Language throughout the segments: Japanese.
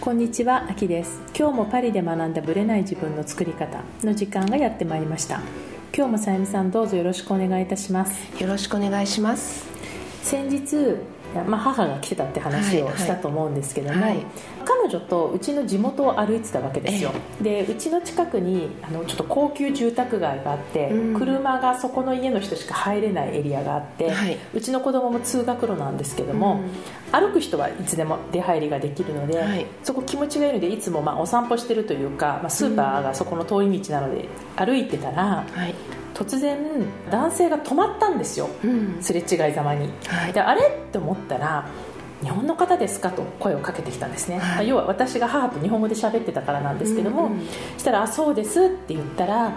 こんにちは、あきです。今日もパリで学んだブレない自分の作り方の時間がやってまいりました。今日もさゆみさんどうぞよろしくお願いいたします。よろしくお願いします。先日まあ、母が来てたって話をしたと思うんですけども、はい。はい、彼女とうちの地元を歩いてたわけですよ、えでうちの近くにあのちょっと高級住宅街があって、うん、車がそこの家の人しか入れないエリアがあって、はい、うちの子供も通学路なんですけども、うん、歩く人はいつでも出入りができるので、はい、そこ気持ちがいいのでいつもまあお散歩してるというか、まあ、スーパーがそこの通り道なので歩いてたら、突然男性が止まったんですよ、うん、すれ違いざまに、はい、であれ？って思ったら日本の方ですか？と声をかけてきたんですね、はい、要は私が母と日本語で喋ってたからなんですけども、うんうん、したら「あそうです」って言ったら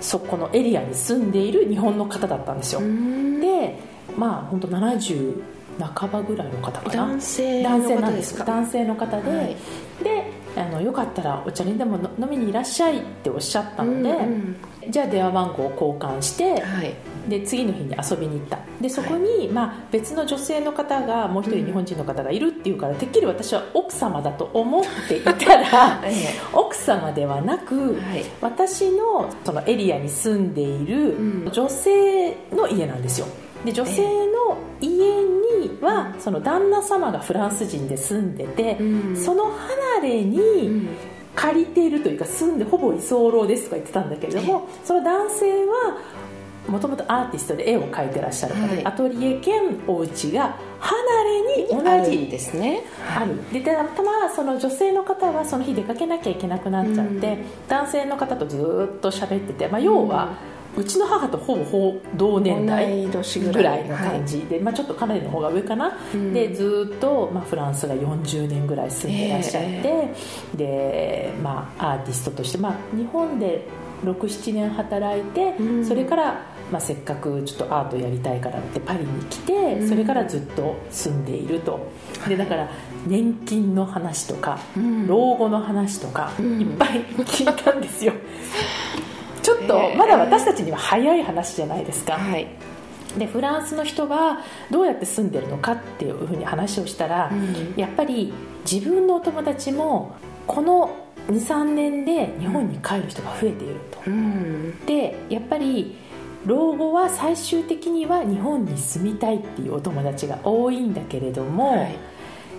そこのエリアに住んでいる日本の方だったんですよ、でまあ本当70半ばぐらいの方かな。男性男性なんです。男性の方で、はい、であのよかったらお茶にでも飲みにいらっしゃいっておっしゃったので、うんうん、じゃあ電話番号を交換して、はい、で次の日に遊びに行った。でそこに、はい、まあ、別の女性の方がもう一人日本人の方がいるっていうから、うん、てっきり私は奥様だと思っていたら 奥様ではなく、私のそのエリアに住んでいる女性の家なんですよ。で女性の家にはその旦那様がフランス人で住んでて、その離れに借りているというか住んでほぼ居候ですとか言ってたんだけれども、その男性はもともとアーティストで絵を描いてらっしゃる方で、はい、アトリエ兼お家が離れに同じですね。ある。でたまたまその女性の方はその日出かけなきゃいけなくなっちゃって、うん、男性の方とずっと喋ってて、まあ、要は、うんうちの母とほぼ同年代ぐらいの感じで、はい、まあ、ちょっとかなりの方が上かな、うん、でずっと、まあ、フランスが40年ぐらい住んでらっしゃって、えー、で、まあ、アーティストとして、まあ、日本で67年働いて、うん、それから、まあ、せっかくちょっとアートやりたいからってパリに来て、うん、それからずっと住んでいると。でだから年金の話とか、老後の話とか、いっぱい聞いたんですよとまだ私たちには早い話じゃないですか、はい、でフランスの人がどうやって住んでるのかっていうふうに話をしたら、うん、やっぱり自分のお友達もこの23年で日本に帰る人が増えていると、うん、でやっぱり老後は最終的には日本に住みたいっていうお友達が多いんだけれども、はい、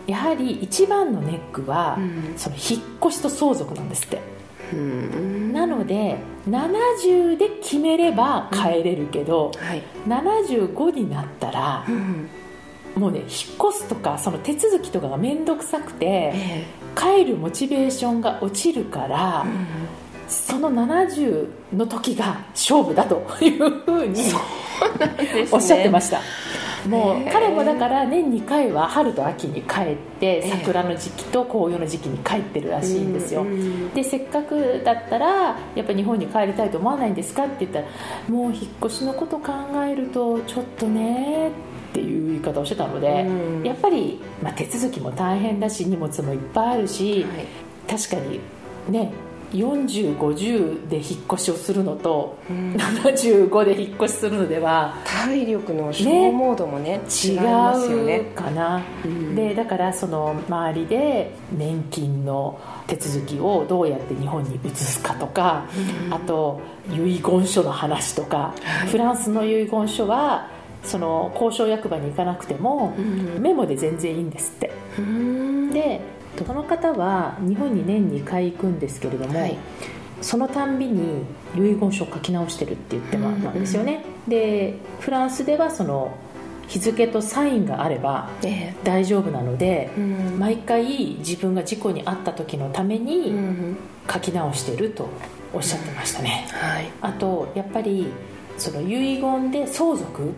やはり一番のネックは、うん、その引っ越しと相続なんですって。なので70で決めれば帰れるけど、うんはい、75になったら、うん、もうね引っ越すとかその手続きとかが面倒くさくて、えー、帰るモチベーションが落ちるから、うん、その70の時が勝負だというふうにおっしゃってました。もう彼もだから年2回は春と秋に帰って桜の時期と紅葉の時期に帰ってるらしいんですよ、でせっかくだったらやっぱ日本に帰りたいと思わないんですかって言ったらもう引っ越しのこと考えるとちょっとねっていう言い方をしてたので、やっぱり、まあ、手続きも大変だし荷物もいっぱいあるし、はい、確かにね4050で引っ越しをするのと、うん、75で引っ越しするのでは体力の消耗度もね、ね、違いますよね。かな、うん、でだからその周りで年金の手続きをどうやって日本に移すかとか、うん、あと遺言書の話とか、はい、フランスの遺言書はその交渉役場に行かなくても、メモで全然いいんですって、でその方は日本に年2回行くんですけれども、はい、そのたんびに遺言書を書き直してるって言ってもなんですよね、うん、でフランスではその日付とサインがあれば大丈夫なので、えーうん、毎回自分が事故に遭った時のために書き直してるとおっしゃってましたね、うんはい、あとやっぱりその遺言で相続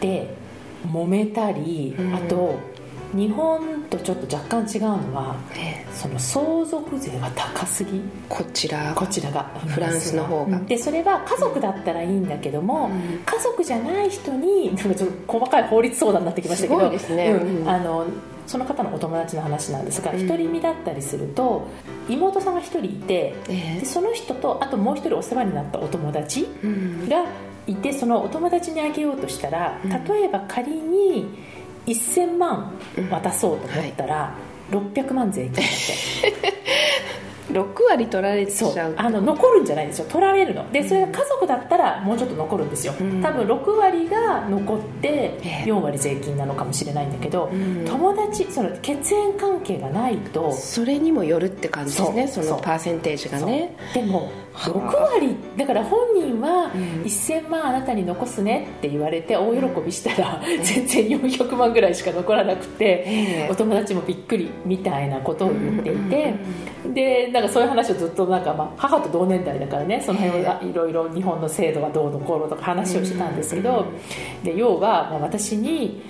で揉めたり、あと日本とちょっと若干違うのは、ええ、その相続税が高すぎ。こちら。こちらがフランスの方が。でそれは家族だったらいいんだけども、うん、家族じゃない人になんかちょっと細かい法律相談になってきましたけどですね、うん、あのその方のお友達の話なんですが独り身だったりすると妹さんが1人いて、でその人とあともう1人お世話になったお友達がいてそのお友達にあげようとしたら例えば仮に1000万渡そうと思ったら、はい、600万税金だって。6割取られちゃう。あの残るんじゃないんですよ。取られるの。でそれが家族だったらもうちょっと残るんですよ、うん、多分6割が残って4割税金なのかもしれないんだけど、うん、友達その血縁関係がないとそれにもよるって感じですね。そのパーセンテージがね。でも6割。だから本人は1000万あなたに残すねって言われて大喜びしたら全然400万ぐらいしか残らなくてお友達もびっくりみたいなことを言っていてでなんかそういう話をずっとなんか、まあ、母と同年代だからねその辺はいろいろ日本の制度がどうのこうのとか話をしてたんですけどで要は、まあ、私に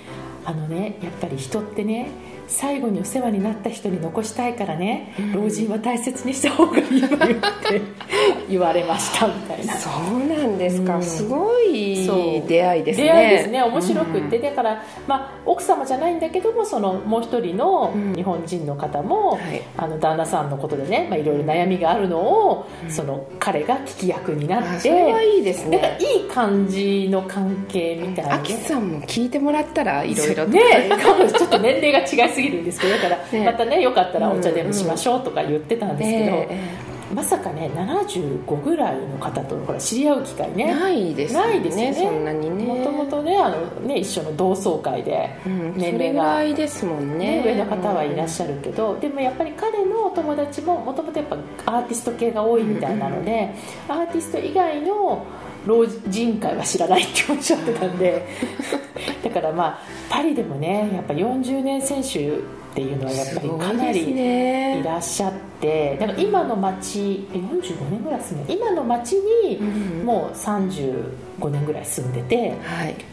あのねやっぱり人ってね最後にお世話になった人に残したいからね、うん、老人は大切にした方がいいわよって 言われましたみたいな。そうなんですか、うん、すごい出会いですね。出会いですね。面白くって、うん、だから、まあ、奥様じゃないんだけどもそのもう一人の日本人の方も、はい、あの旦那さんのことでね、まあ、いろいろ悩みがあるのを、その彼が聞き役になって。それはいいですね。だからいい感じの関係みたいなアキさんも聞いてもらったらいろいろねちょっと年齢が違いすぎるんですけどだから、またねよかったらお茶でもしましょうとか言ってたんですけど、まさかね75ぐらいの方とほら知り合う機会ね。ないですね。ないですね。そんなにね。もともとねあのね一緒の同窓会で年齢が、うん、ですもんね、ね、上の方はいらっしゃるけど、うん、でもやっぱり彼のお友達ももともとやっぱアーティスト系が多いみたいなので、うん、アーティスト以外の老人会は知らないっておっしゃってたんで。だからまあパリでもねやっぱ40年選手っていうのはやっぱりかなりいらっしゃって、だから今の町45年ぐらい住んで今の町にもう35年ぐらい住んでて、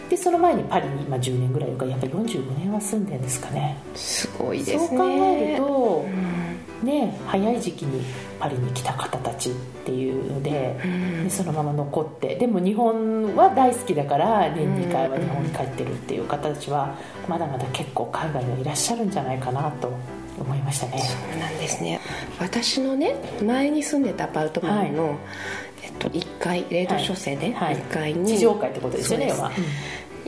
でその前にパリに今10年ぐらいいるからやっぱり45年は住んでるんですかね。すごいですね。そう考えると、ね早い時期にパリに来た方たちっていうのででそのまま残ってでも日本は大好きだから年2回は日本に帰ってるっていう方たちはまだまだ結構海外にいらっしゃるんじゃないかなと思いましたね。そうなんですね。私のね前に住んでたアパートマンの、はい、えっと、1階冷凍書生で、はい、1階に。地上階ってことですよね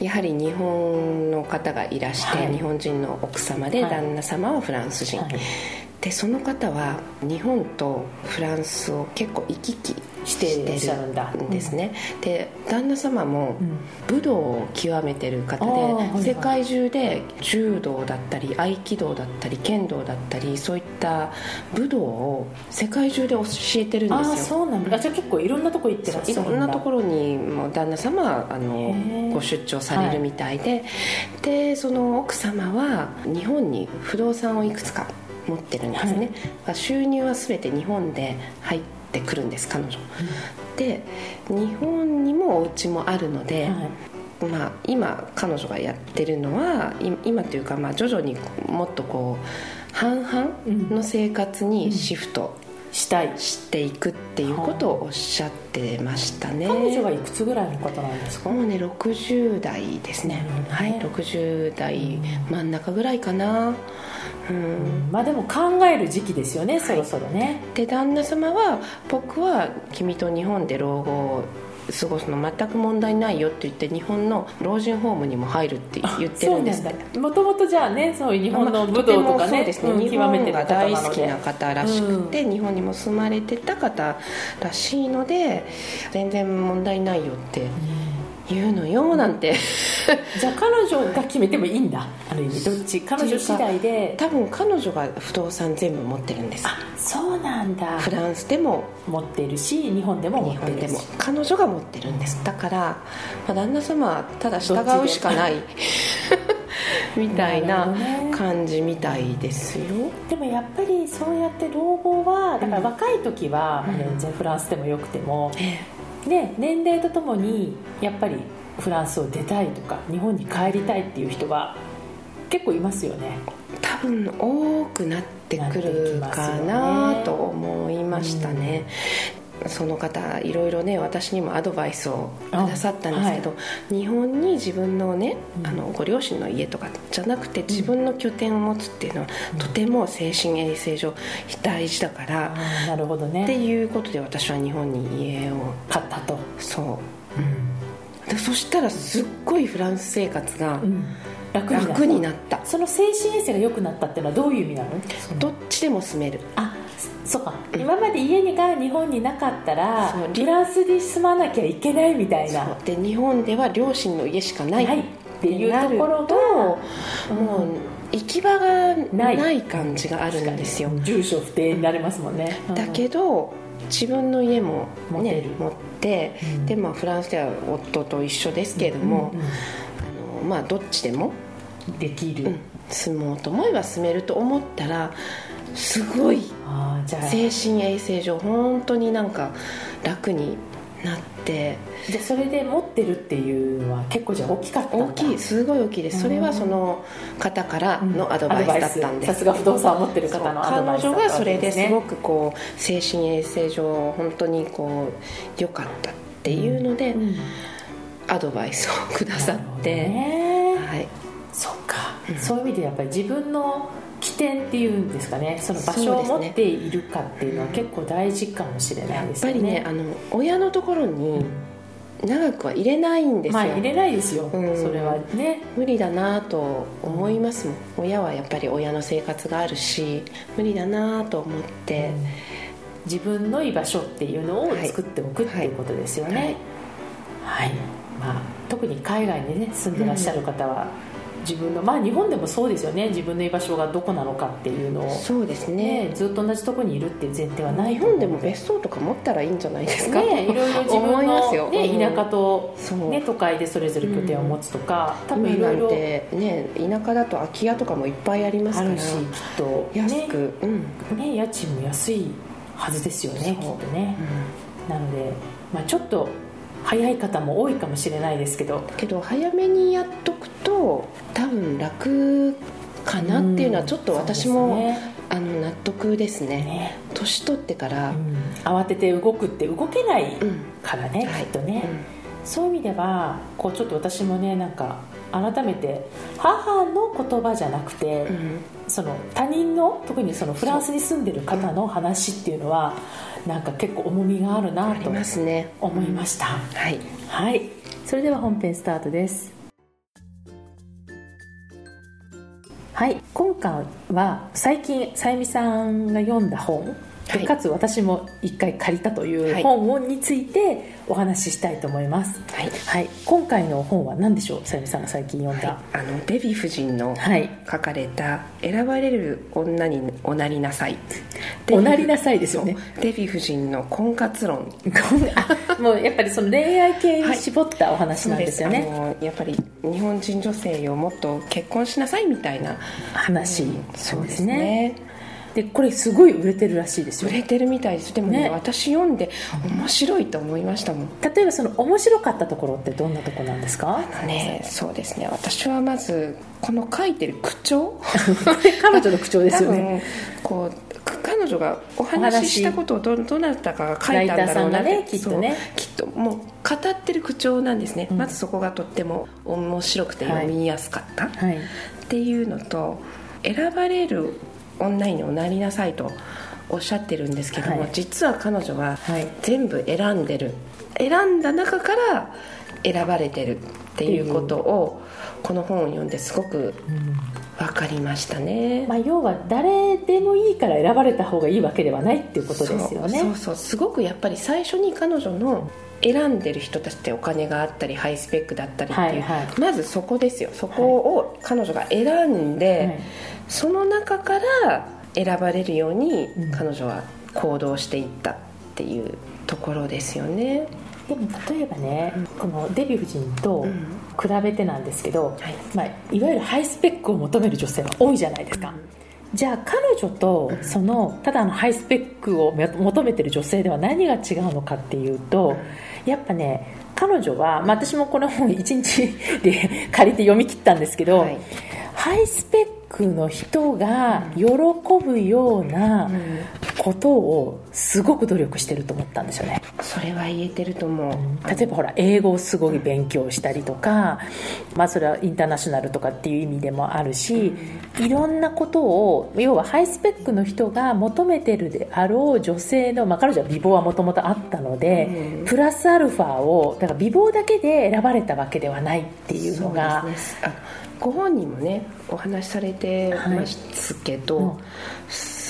やはり日本の方がいらして、はい、日本人の奥様で、旦那様はフランス人、でその方は日本とフランスを結構行き来してるんですね、うん、で旦那様も武道を極めてる方で、世界中で柔道だったり合気道だったり剣道だったりそういった武道を世界中で教えてるんですよ。あそうなんだ。じゃあ結構いろんなとこ行ってらっしゃるいろんなところにも旦那様はあのご出張されるみたいで、はい、でその奥様は日本に不動産をいくつか持ってるんですね、はい、収入は全て日本で入ってくるんです彼女、うん、で日本にもお家もあるので、はい。まあ、今彼女がやってるのは今というかまあ徐々にもっとこう半々の生活にシフトしたいしていくっていうことをおっしゃってましたね。彼女はいくつぐらいの方なんですか？もうね60代ですね。ね。はい60代真ん中ぐらいかなうん、まあでも考える時期ですよね、そろそろね。で旦那様は僕は君と日本で老後を過ごすの全く問題ないよって言って日本の老人ホームにも入るって言ってるんですもともとじゃあねそういう日本の武道とかね,、そうですね、日本が大好きな方らしくて、日本にも住まれてた方らしいので全然問題ないよって。言うのよなんて。じゃあ彼女が決めてもいいんだ。ある意味。どっち彼女次第で。多分彼女が不動産全部持ってるんです。あそうなんだ。フランスでも。持ってるし日本でも持ってる日本でも彼女が持ってるんです。だから、まあ、旦那様はただ従うしかない。みたいな感じみたいですよ、でもやっぱりそうやって老後はだから若い時は、うん、全然フランスでもよくても、で年齢とともにやっぱりフランスを出たいとか日本に帰りたいっていう人は結構いますよね。多分多くなってくるかなと思いましたね、その方いろいろね私にもアドバイスをくださったんですけど、はい、日本に自分のね、うん、あのご両親の家とかじゃなくて自分の拠点を持つっていうのは、うん、とても精神衛生上大事だから、うん、なるほどね。っていうことで私は日本に家を買ったと。そう、うん、そしたらすっごいフランス生活が楽になった。その精神衛生が良くなったっていうのはどういう意味なの？どっちでも住める。あそうか、うん、今まで家が日本になかったらフランスで住まなきゃいけないみたいな。で日本では両親の家しかない、はい、っていうところがもう行き場がない感じがあるんですよ。住所不定になりますもんね、だけど自分の家も、ね、持って、うん、でまあフランスでは夫と一緒ですけれども、うんうん、あのまあどっちでも？できる、住もうと思えば住めると思ったらすごい精神衛生上本当になんか楽になって。でそれで持ってるっていうのは結構じゃ大きかった大きい。すごい大きいです。それはその方からのアドバイスだったんです、さすが不動産を持ってる方のアドバイス彼女がそれですごくこう精神衛生上本当にこう良かったっていうので、アドバイスをくださって、はい。そっか、うん、そういう意味でやっぱり自分の起点っていうんですかね。その場所を持っているかっていうのは結構大事かもしれないですね、やっぱりねあの親のところに長くは入れないんですよ、まあ、入れないですよ、うん、それはね。無理だなと思いますもん、親はやっぱり親の生活があるし無理だなと思って、うん、自分の居場所っていうのを作っておく、はい、っていうことですよね。はい、はい、まあ、特に海外にね住んでらっしゃる方は、自分のまあ日本でもそうですよね。自分の居場所がどこなのかっていうのを。そうですね、ね、ずっと同じとこにいるっていう前提はない日本でも別荘とか持ったらいいんじゃないですか。ねいろいろ自分の、ね、田舎と、ね、都会でそれぞれ拠点を持つとか、うん、多分いろいろ。ね田舎だと空き家とかもいっぱいありますから。あるしきっと。安く、ね。うん、ね家賃も安いはずですよねきっとね、うん、なので、まあ、ちょっと早い方も多いかもしれないですけど。けど早めにやっとくと多分楽かなっていうのはちょっと私も、ね、あの納得ですね、ね、年取ってから、うん、慌てて動くって動けないからね、うん、きっとね、はい。うん、そういう意味ではこうちょっと私もねなんか改めて母の言葉じゃなくて、その他人の特にそのフランスに住んでる方の話っていうのはなんか結構重みがあるなと思いました、ね、はい、はい、それでは本編スタートです。はい。今回は最近さゆみさんが読んだ本はい、かつ私も一回借りたという本についてお話ししたいと思います、はい、はい、今回の本は何でしょう？さゆみさんが最近読んだ、はい、あのデヴィ夫人の書かれた「選ばれる女におなりなさい」おなりなさいですよね。デヴィ夫人の婚活論。もうやっぱりその恋愛系に絞ったお話なんですよね、はい、やっぱり日本人女性をもっと結婚しなさいみたいな。話、うん、そうですねでこれすごい売れてるらしいですよ。売れてるみたいです。でもね、ね、私読んで面白いと思いましたもん。例えばその面白かったところってどんなとこなんですか？あのねそうですね。私はまずこの書いてる口調？彼女の口調ですよね。こう彼女がお話ししたことをどどなたかが書いたんだろうなねきっとね。きっともう語ってる口調なんですね、うん、まずそこがとっても面白くて読みやすかった、はい、っていうのと選ばれる女におなりなさいとおっしゃってるんですけども、はい、実は彼女は全部選んでる、選んだ中から選ばれてるっていうことをこの本を読んですごく分かりましたね、まあ、要は誰でもいいから選ばれた方がいいわけではないっていうことですよね。そうそう。すごくやっぱり最初に彼女の選んでる人たちってお金があったりハイスペックだったりっていう、はいはい、まずそこですよ。そこを彼女が選んで、はいその中から選ばれるように彼女は行動していったっていうところですよね。でも例えばね、うん、このデヴィ夫人と比べてなんですけど、うんはい。まあ、いわゆるハイスペックを求める女性は多いじゃないですか、うん、じゃあ彼女とそのただのハイスペックを求めてる女性では何が違うのかっていうとやっぱね彼女は、まあ、私もこの本1日で借りて読み切ったんですけど、はい、ハイスペックの人が喜ぶようなことをすごく努力してると思ったんですよね。それは言えてると思う、例えばほら英語をすごい勉強したりとか、まあ、それはインターナショナルとかっていう意味でもあるしいろんなことを要はハイスペックの人が求めてるであろう女性の、まあ、彼女は美貌はもともとあったので、プラスアルファをだから美貌だけで選ばれたわけではないっていうのが。ご本人もねお話しされてますけど、はい。うん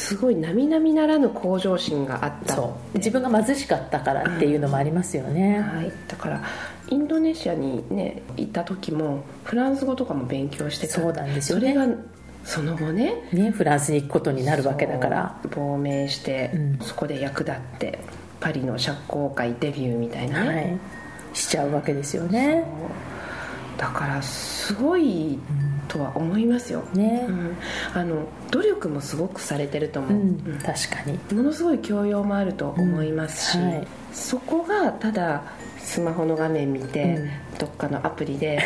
すごい並々ならぬ向上心があった自分が貧しかったからっていうのもありますよね、はい、だからインドネシアにね行った時もフランス語とかも勉強してた。そうなんですよ、ね、それがその後ねねフランスに行くことになるわけだから。亡命して、うん、そこで役立ってパリの社交界デビューみたいなね、はい、しちゃうわけですよねだからすごいとは思いますよ、ね、うん、あの努力もすごくされてると思う、うん、確かに。ものすごい教養もあると思いますし、はい、そこがただスマホの画面見て、どっかのアプリで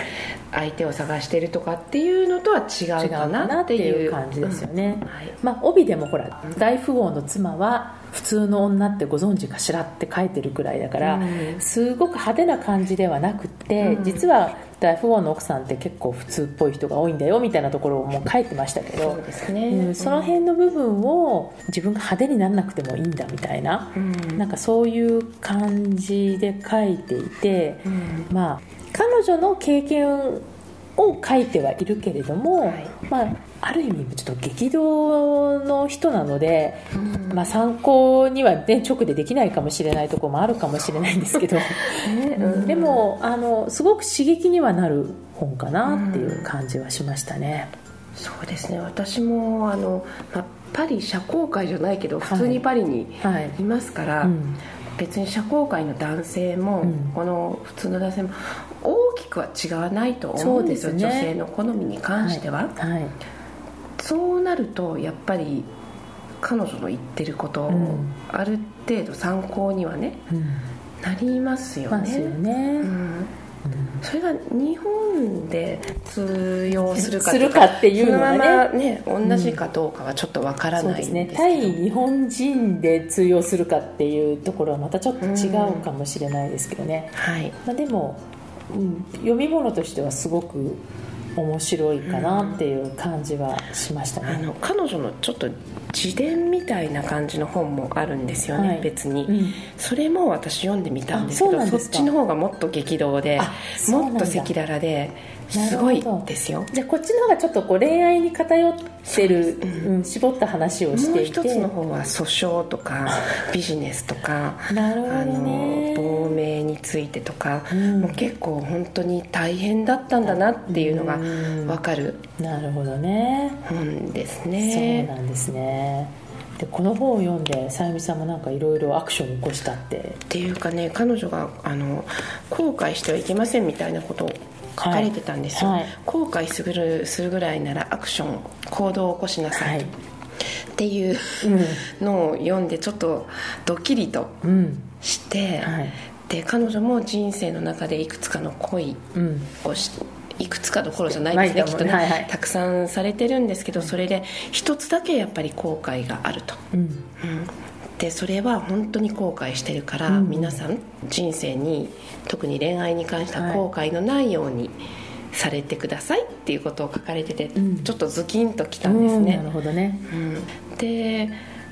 相手を探してるとかっていうのとは違うかなっていう。感じですよね、はい、まあ帯でもほら大富豪の妻は普通の女ってご存知かしらって書いてるくらいだから、うん、すごく派手な感じではなくて、うん、実は大富豪の奥さんって結構普通っぽい人が多いんだよみたいなところをもう書いてましたけどそうですね、うん、その辺の部分を自分が派手にならなくてもいいんだみたいな、うん、なんかそういう感じで書いていて、うん、まあ彼女の経験を書いてはいるけれども、はい、まあある意味ちょっと激動の人なので、うん、まあ、参考には、ね、直でできないかもしれないところもあるかもしれないんですけど、うん、でもあのすごく刺激にはなる本かなっていう感じはしましたね。うん、そうですね。私もあの、まパリ社交界じゃないけど普通にパリにい。ますから、はいはい別に社交界の男性も、この普通の男性も大きくは違わないと思うんですよ、ね、女性の好みに関しては。はい。はいそうなるとやっぱり彼女の言ってることをある程度参考にはね、うん、なりますよね。よね。うん。それが日本で通用するかっていうのはね。ね同じかどうかはちょっとわからないうん、ね対日本人で通用するかっていうところはまたちょっと違うかもしれないですけどね、はい、まあ、でも、うん、読み物としてはすごく面白いかなっていう感じはしましたね、あの彼女のちょっと自伝みたいな感じの本もあるんですよね、はい、別に、うん、それも私読んでみたんですけどそっちの方がもっと激動でもっと赤裸々ですごいですよ。でこっちの方がちょっとこう恋愛に偏ってる、うん、絞った話をしていて。もう一つの方は訴訟とかビジネスとかなるほど、ね、あの亡命についてとか、うん、もう結構本当に大変だったんだなっていうのが分かる、なるほどね。本ですね。そうなんですね。でこの本を読んでさゆみさんもなんかいろいろアクションを起こしたって。っていうかね彼女があの後悔してはいけませんみたいなことを書かれてたんですよ、はい、後悔するするぐらいならアクション行動を起こしなさい、はい、っていうのを読んでちょっとドッキリとして、うんはい、で彼女も人生の中でいくつかの恋をし、いくつかどころじゃないですね。きっとね、はいはい、たくさんされてるんですけどそれで一つだけやっぱり後悔があると、うん、うん、でそれは本当に後悔してるから、うん、皆さん人生に特に恋愛に関しては後悔のないようにされてくださいっていうことを書かれてて、うん、ちょっとズキンときたんですね、なるほどね、で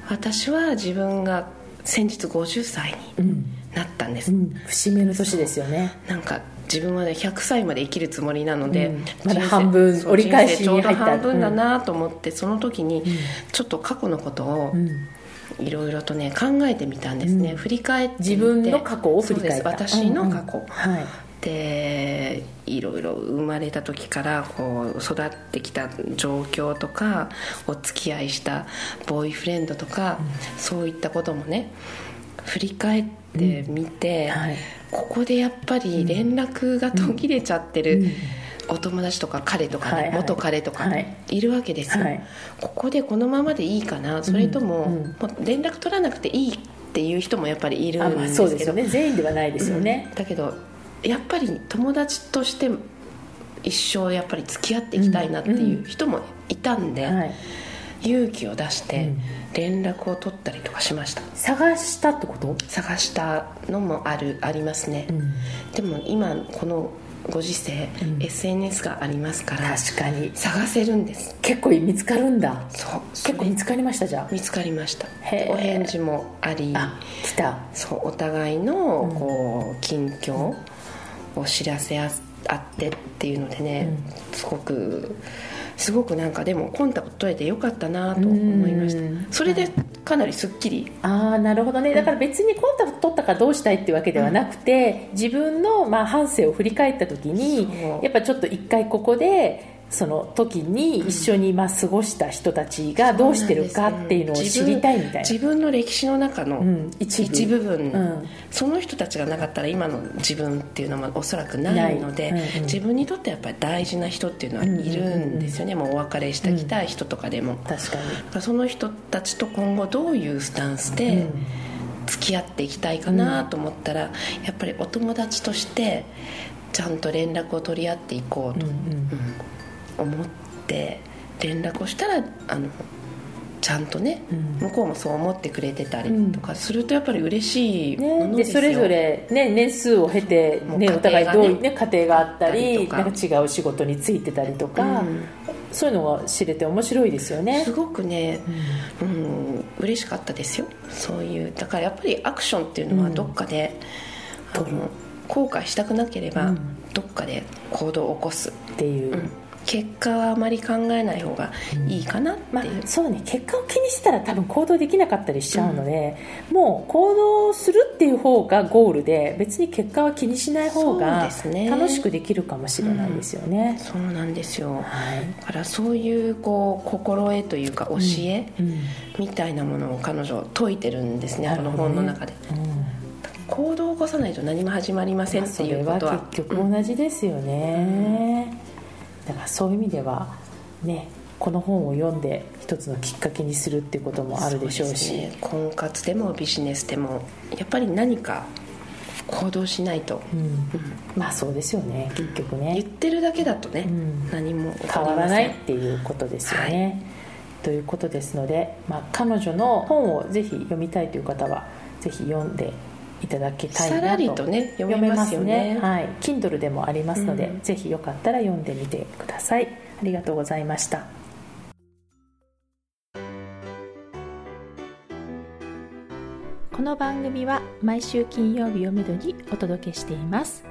私は自分が先日50歳になったんです、節目の年ですよね。なんか自分はね100歳まで生きるつもりなので、うん、まだ半分折り返しに入った。ちょうど半分だなと思って、その時にちょっと過去のことを、いろいろとね考えてみたんですね、うん、振り返って自分の過去を振り返った。私の過去、うん。うん、はい。でいろいろ生まれた時からこう育ってきた状況とかお付き合いしたボーイフレンドとか、うん、そういったこともね振り返ってみて、うんはい、ここでやっぱり連絡が途切れちゃってる、お友達とか彼とか、ねはいはい、元彼とか、い。るわけですよ、はい、ここでこのままでいいかなそれとも,、もう連絡取らなくていいっていう人もやっぱりいるんですけど、そうですよね。全員ではないですよね、うん、だけどやっぱり友達として一生やっぱり付き合っていきたいなっていう人もいたんで、はい。勇気を出して連絡を取ったりとかしました、探したってこと？探したのもあるありますね、うん、でも今このご時世、うん、SNS がありますから確かに。探せるんです。結構見つかるんだ。そう結構見つかりましたじゃあ。見つかりました。お返事もあり。あ来た。そうお互いのこう近況を知らせ合ってあってっていうのでね、うん、すごくすごくなんかでもコンタクト取れてよかったなと思いました。それでかなりすっきり、ああなるほどね。だから別にコンタクト取ったからどうしたいっていうわけではなくて、うん、自分のまあ半生を振り返った時にやっぱちょっと一回ここでその時に一緒にまあ過ごした人たちがどうしてるかっていうのを知りたいみたいな、自分の歴史の中の一部,、部分、うん、その人たちがなかったら今の自分っていうのはおそらくないので、うんうん、自分にとってやっぱり大事な人っていうのはいるんですよね、もうお別れしてきた人とかでも、確かに。その人たちと今後どういうスタンスで付き合っていきたいかなと思ったら、やっぱりお友達としてちゃんと連絡を取り合っていこうと。うん思って連絡をしたらあのちゃんとね、うん、向こうもそう思ってくれてたりとかするとやっぱり嬉しいものですよ、ね、でそれぞれ、ね、年数を経て、ね、ねお互いどういう、ね、家庭があったりなんか違う仕事に就いてたりとか、うん、そういうのが知れて面白いですよね。すごくね、うん、うん、嬉しかったですよ。そういうだからやっぱりアクションっていうのはどっかで、うん、後悔したくなければ、どっかで行動を起こす。っていう、結果はあまり考えない方がいいかなっていう、まあ、そうね。結果を気にしたら多分行動できなかったりしちゃうので、うん、もう行動するっていう方がゴールで別に結果は気にしない方が楽しくできるかもしれないですよね、うん、そうなんですよ、はい、だからそういうこう心得というか教えみたいなものを彼女説いてるんですね、この本の中で、行動を起こさないと何も始まりませんっていうことは。結局同じですよね、そういう意味ではねこの本を読んで一つのきっかけにするっていうこともあるでしょうし、ね、婚活でもビジネスでもやっぱり何か行動しないと、うん。うん、まあそうですよね結局ね。言ってるだけだとね、うん、何も変わらないっていうことですよね、はい、ということですので、まあ、彼女の本をぜひ読みたいという方はぜひ読んでいただきたいなとさらりとね読めますよね。ね。はい。Kindle でもありますので、うん、ぜひよかったら読んでみてください。ありがとうございました。この番組は毎週金曜日をめどにお届けしています。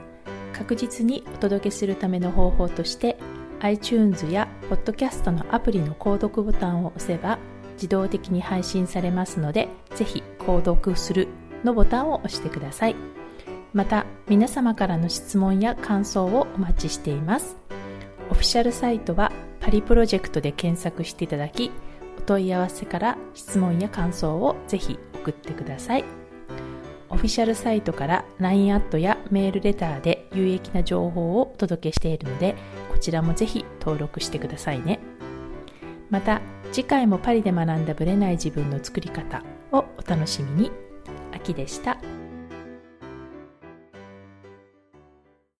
確実にお届けするための方法として iTunes や Podcast のアプリの購読ボタンを押せば自動的に配信されますのでぜひ購読するのボタンを押してください。また、皆様からの質問や感想をお待ちしています。オフィシャルサイトはパリプロジェクトで検索していただき、お問い合わせから質問や感想をぜひ送ってください。オフィシャルサイトから LINE アットやメールレターで有益な情報をお届けしているので、こちらもぜひ登録してくださいね。また、次回もパリで学んだブレない自分の作り方をお楽しみに。秋でした。